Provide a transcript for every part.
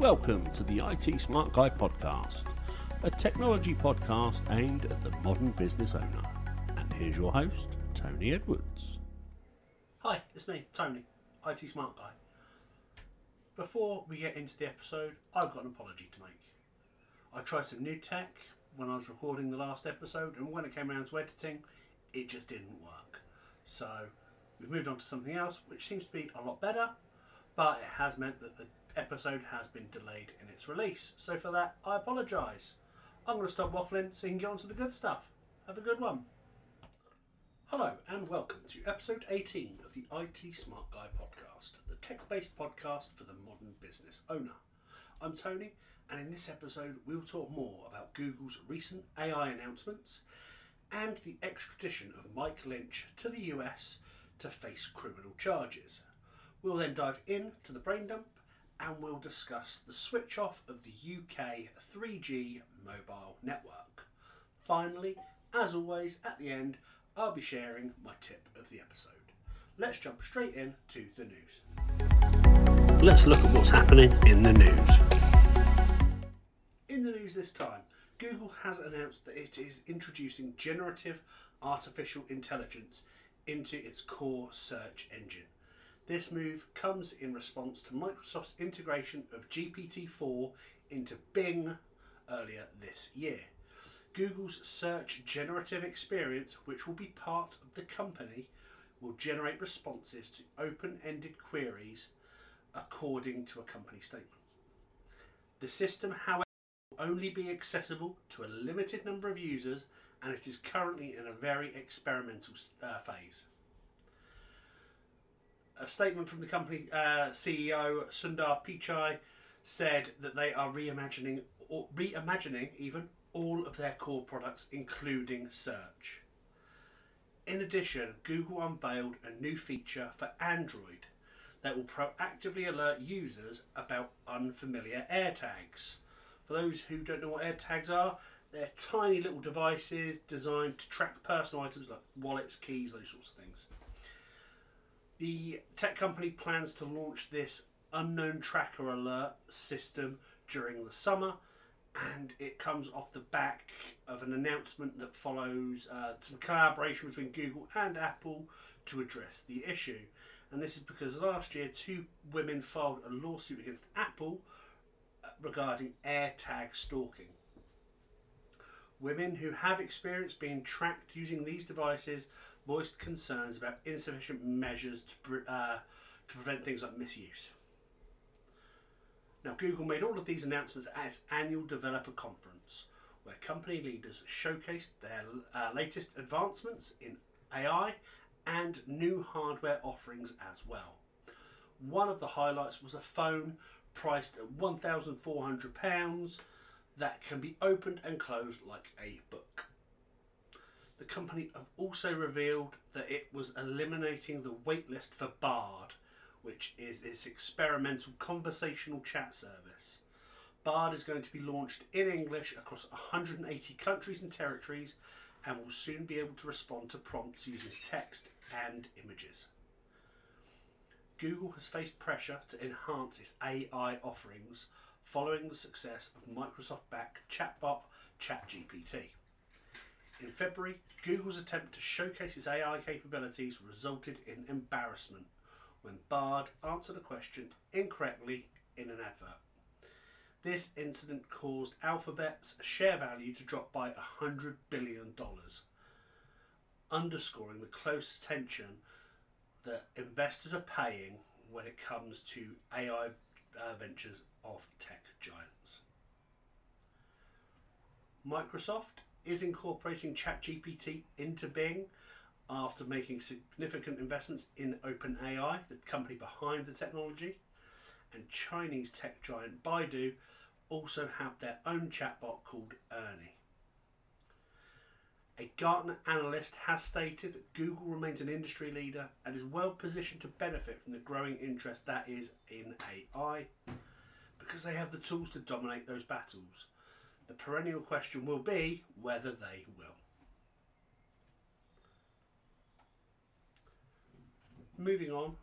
Welcome to the IT Smart Guy podcast, a technology podcast aimed at the modern business owner. And here's your host, Tony Edwards. Hi, it's me, Tony, IT Smart Guy. Before we get into the episode, I've got an apology to make. I tried some new tech when I was recording the last episode, and when it came around to editing, it just didn't work. So we've moved on to something else, which seems to be a lot better, but it has meant that the episode has been delayed in its release. So for that, I apologise. I'm going to stop waffling so you can get on to the good stuff. Have a good one. Hello and welcome to episode 18 of the IT Smart Guy podcast, the tech based podcast for the modern business owner. I'm Tony, and in this episode, we'll talk more about Google's recent AI announcements and the extradition of Mike Lynch to the US to face criminal charges. We'll then dive into the brain dump and we'll discuss the switch off of the UK 3G mobile network. Finally, as always, at the end, I'll be sharing my tip of the episode. Let's jump straight into the news. Let's look at what's happening in the news. In the news this time, Google has announced that it is introducing generative artificial intelligence into its core search engine. This move comes in response to Microsoft's integration of GPT 4 into Bing earlier this year. Google's search generative experience, which will be part of the company, will generate responses to open ended queries according to a company statement. The system, however, will only be accessible to a limited number of users and it is currently in a very experimental uh, phase a statement from the company uh, CEO Sundar Pichai said that they are reimagining, or reimagining even all of their core products, including search. In addition, Google unveiled a new feature for Android that will proactively alert users about unfamiliar AirTags. For those who don't know what AirTags are, they're tiny little devices designed to track personal items like wallets, keys, those sorts of things. The tech company plans to launch this unknown tracker alert system during the summer, and it comes off the back of an announcement that follows uh, some collaboration between Google and Apple to address the issue. And this is because last year two women filed a lawsuit against Apple uh, regarding AirTag stalking. Women who have experienced being tracked using these devices voiced concerns about insufficient measures to, uh, to prevent things like misuse. Now, Google made all of these announcements at its annual developer conference, where company leaders showcased their uh, latest advancements in AI and new hardware offerings as well. One of the highlights was a phone priced at £1,400 that can be opened and closed like a book. The company have also revealed that it was eliminating the waitlist for Bard, which is its experimental conversational chat service. Bard is going to be launched in English across 180 countries and territories and will soon be able to respond to prompts using text and images. Google has faced pressure to enhance its AI offerings following the success of Microsoft backed chatbot ChatGPT. In February, Google's attempt to showcase its AI capabilities resulted in embarrassment when Bard answered a question incorrectly in an advert. This incident caused Alphabet's share value to drop by $100 billion, underscoring the close attention that investors are paying when it comes to AI uh, ventures of tech giants. Microsoft is incorporating ChatGPT into Bing after making significant investments in OpenAI, the company behind the technology. And Chinese tech giant Baidu also have their own chatbot called Ernie. A Gartner analyst has stated that Google remains an industry leader and is well positioned to benefit from the growing interest that is in AI because they have the tools to dominate those battles. The perennial question will be whether they will. Moving on,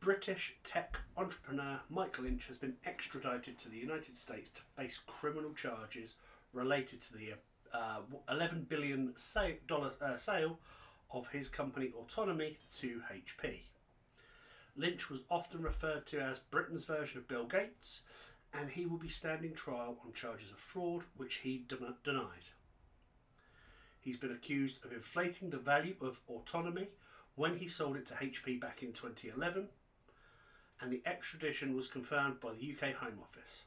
British tech entrepreneur Mike Lynch has been extradited to the United States to face criminal charges related to the uh, 11 billion sa- dollar uh, sale of his company Autonomy to HP. Lynch was often referred to as Britain's version of Bill Gates, and he will be standing trial on charges of fraud, which he de- denies. He's been accused of inflating the value of Autonomy when he sold it to HP back in 2011, and the extradition was confirmed by the UK Home Office.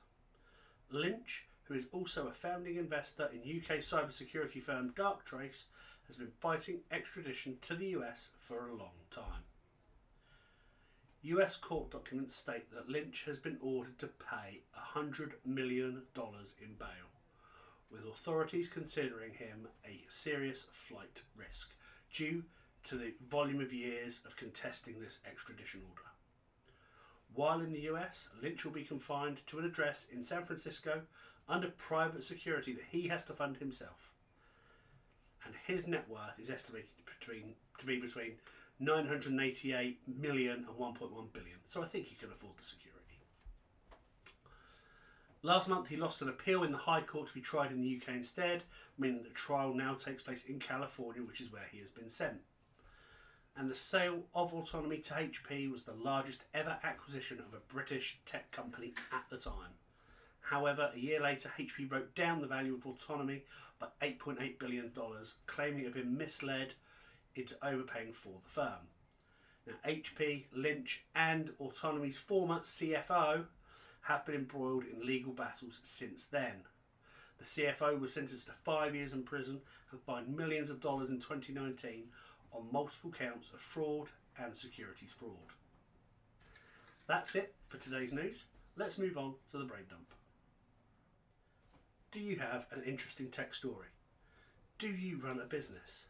Lynch, who is also a founding investor in UK cybersecurity firm Darktrace, has been fighting extradition to the US for a long time. US court documents state that Lynch has been ordered to pay $100 million in bail, with authorities considering him a serious flight risk due to the volume of years of contesting this extradition order. While in the US, Lynch will be confined to an address in San Francisco under private security that he has to fund himself. And his net worth is estimated between, to be between 988 million and 1.1 billion. So I think he can afford the security. Last month, he lost an appeal in the High Court to be tried in the UK instead, meaning the trial now takes place in California, which is where he has been sent. And the sale of Autonomy to HP was the largest ever acquisition of a British tech company at the time. However, a year later, HP wrote down the value of Autonomy by $8.8 billion, claiming it had been misled into overpaying for the firm. Now, HP, Lynch, and Autonomy's former CFO have been embroiled in legal battles since then. The CFO was sentenced to five years in prison and fined millions of dollars in 2019 on multiple counts of fraud and securities fraud. That's it for today's news. Let's move on to the brain dump. Do you have an interesting tech story? Do you run a business?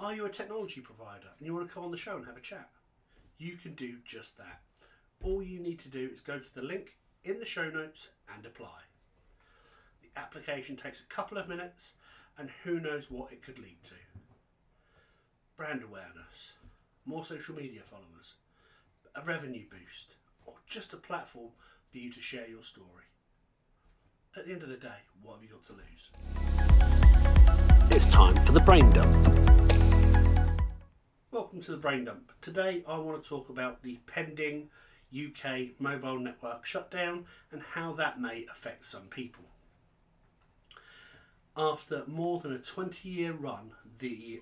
Are you a technology provider and you want to come on the show and have a chat? You can do just that. All you need to do is go to the link in the show notes and apply. The application takes a couple of minutes and who knows what it could lead to. Brand awareness, more social media followers, a revenue boost, or just a platform for you to share your story. At the end of the day, what have you got to lose? It's time for the brain dump. Welcome to the Brain Dump. Today I want to talk about the pending UK mobile network shutdown and how that may affect some people. After more than a 20 year run, the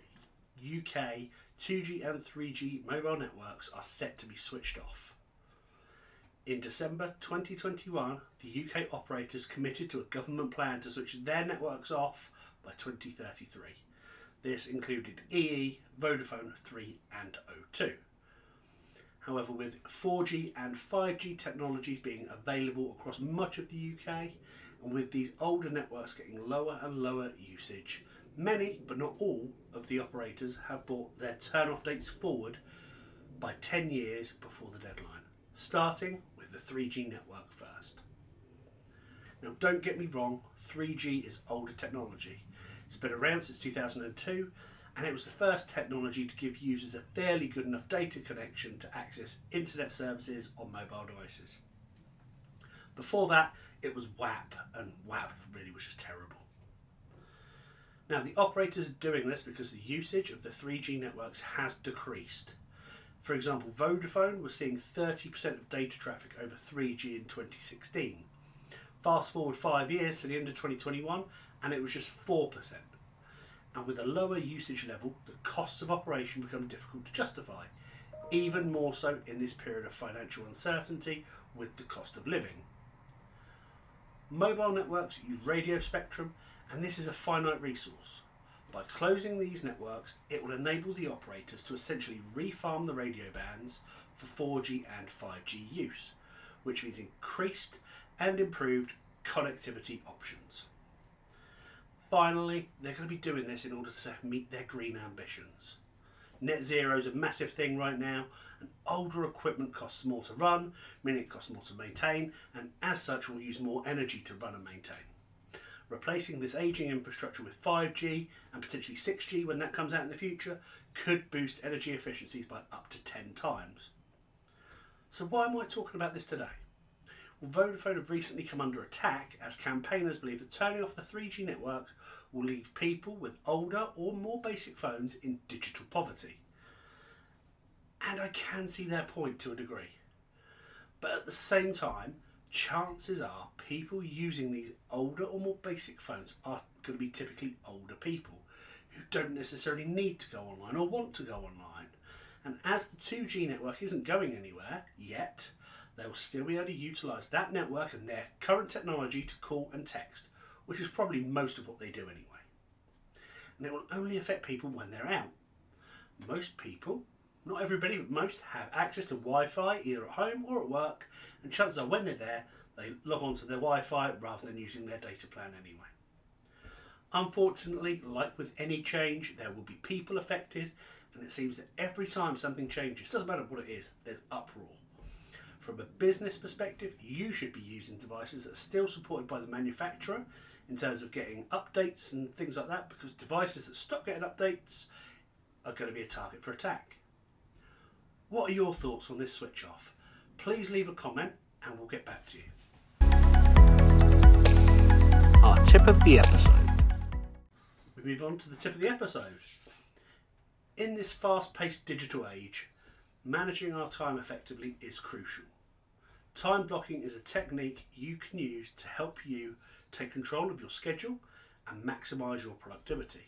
UK 2G and 3G mobile networks are set to be switched off. In December 2021, the UK operators committed to a government plan to switch their networks off by 2033. This included EE, Vodafone 3, and O2. However, with 4G and 5G technologies being available across much of the UK, and with these older networks getting lower and lower usage, many, but not all, of the operators have brought their turn off dates forward by 10 years before the deadline, starting with the 3G network first. Now, don't get me wrong, 3G is older technology. It's been around since 2002 and it was the first technology to give users a fairly good enough data connection to access internet services on mobile devices. Before that, it was WAP, and WAP really was just terrible. Now, the operators are doing this because the usage of the 3G networks has decreased. For example, Vodafone was seeing 30% of data traffic over 3G in 2016. Fast forward five years to the end of 2021, and it was just 4% and with a lower usage level, the costs of operation become difficult to justify, even more so in this period of financial uncertainty with the cost of living. Mobile networks use radio spectrum, and this is a finite resource. By closing these networks, it will enable the operators to essentially refarm the radio bands for 4G and 5G use, which means increased and improved connectivity options. Finally, they're going to be doing this in order to meet their green ambitions. Net zero is a massive thing right now, and older equipment costs more to run, meaning it costs more to maintain, and as such will use more energy to run and maintain. Replacing this aging infrastructure with 5G and potentially 6G when that comes out in the future could boost energy efficiencies by up to 10 times. So, why am I talking about this today? Vodafone have recently come under attack as campaigners believe that turning off the 3G network will leave people with older or more basic phones in digital poverty. And I can see their point to a degree. But at the same time, chances are people using these older or more basic phones are going to be typically older people who don't necessarily need to go online or want to go online. And as the 2G network isn't going anywhere yet, they will still be able to utilise that network and their current technology to call and text, which is probably most of what they do anyway. And it will only affect people when they're out. Most people, not everybody, but most have access to Wi Fi either at home or at work, and chances are when they're there, they log on to their Wi Fi rather than using their data plan anyway. Unfortunately, like with any change, there will be people affected, and it seems that every time something changes, doesn't matter what it is, there's uproar. From a business perspective, you should be using devices that are still supported by the manufacturer in terms of getting updates and things like that, because devices that stop getting updates are going to be a target for attack. What are your thoughts on this switch off? Please leave a comment and we'll get back to you. Our tip of the episode. We move on to the tip of the episode. In this fast paced digital age, managing our time effectively is crucial. Time blocking is a technique you can use to help you take control of your schedule and maximise your productivity.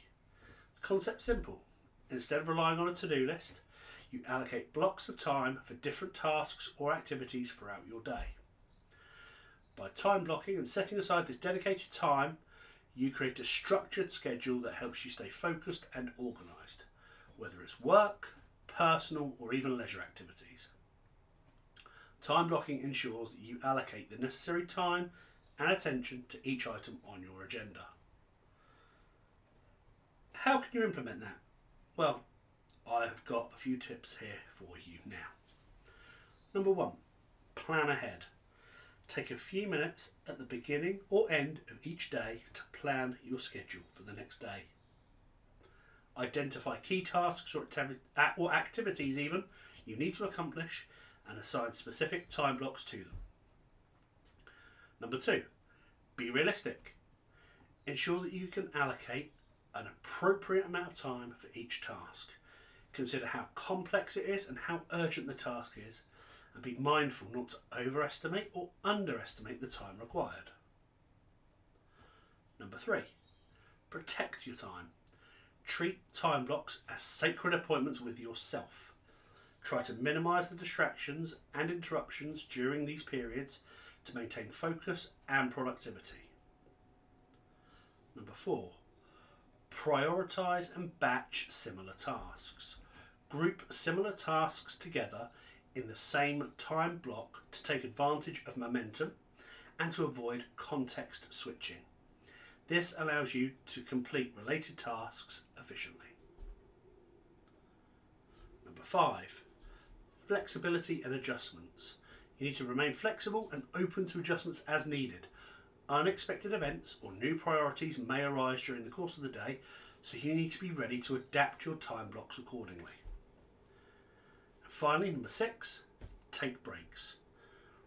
The concept's simple. Instead of relying on a to do list, you allocate blocks of time for different tasks or activities throughout your day. By time blocking and setting aside this dedicated time, you create a structured schedule that helps you stay focused and organised, whether it's work, personal, or even leisure activities. Time blocking ensures that you allocate the necessary time and attention to each item on your agenda. How can you implement that? Well, I have got a few tips here for you now. Number one, plan ahead. Take a few minutes at the beginning or end of each day to plan your schedule for the next day. Identify key tasks or, activities, even you need to accomplish, and assign specific time blocks to them. Number two, be realistic. Ensure that you can allocate an appropriate amount of time for each task. Consider how complex it is and how urgent the task is, and be mindful not to overestimate or underestimate the time required. Number three, protect your time. Treat time blocks as sacred appointments with yourself. Try to minimise the distractions and interruptions during these periods to maintain focus and productivity. Number four, prioritise and batch similar tasks. Group similar tasks together in the same time block to take advantage of momentum and to avoid context switching. This allows you to complete related tasks efficiently. Number five, flexibility and adjustments. You need to remain flexible and open to adjustments as needed. Unexpected events or new priorities may arise during the course of the day, so you need to be ready to adapt your time blocks accordingly. And finally, number six, take breaks.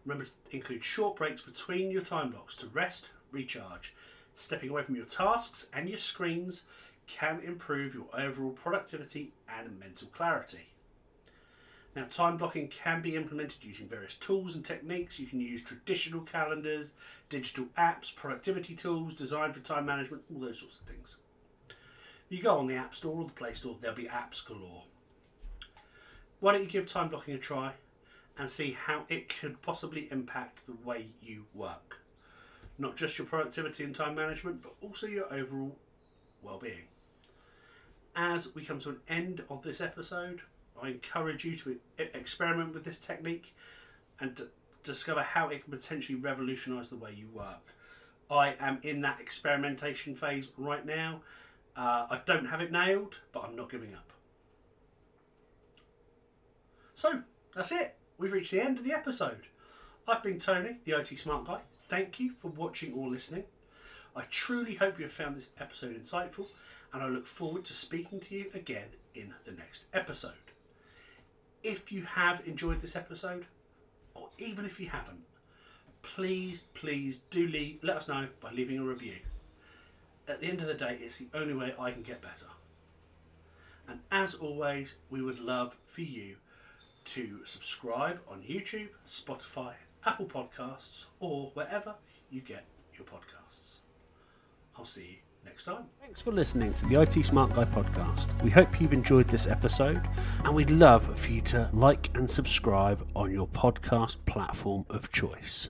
Remember to include short breaks between your time blocks to rest, recharge. Stepping away from your tasks and your screens can improve your overall productivity and mental clarity. Now, time blocking can be implemented using various tools and techniques. You can use traditional calendars, digital apps, productivity tools designed for time management, all those sorts of things. You go on the App Store or the Play Store, there'll be apps galore. Why don't you give time blocking a try and see how it could possibly impact the way you work? Not just your productivity and time management, but also your overall well being. As we come to an end of this episode, I encourage you to experiment with this technique and discover how it can potentially revolutionise the way you work. I am in that experimentation phase right now. Uh, I don't have it nailed, but I'm not giving up. So, that's it. We've reached the end of the episode. I've been Tony, the IT Smart Guy. Thank you for watching or listening. I truly hope you have found this episode insightful, and I look forward to speaking to you again in the next episode. If you have enjoyed this episode, or even if you haven't, please, please do leave, let us know by leaving a review. At the end of the day, it's the only way I can get better. And as always, we would love for you to subscribe on YouTube, Spotify, Apple Podcasts, or wherever you get your podcasts. I'll see you next time. Thanks for listening to the IT Smart Guy podcast. We hope you've enjoyed this episode, and we'd love for you to like and subscribe on your podcast platform of choice.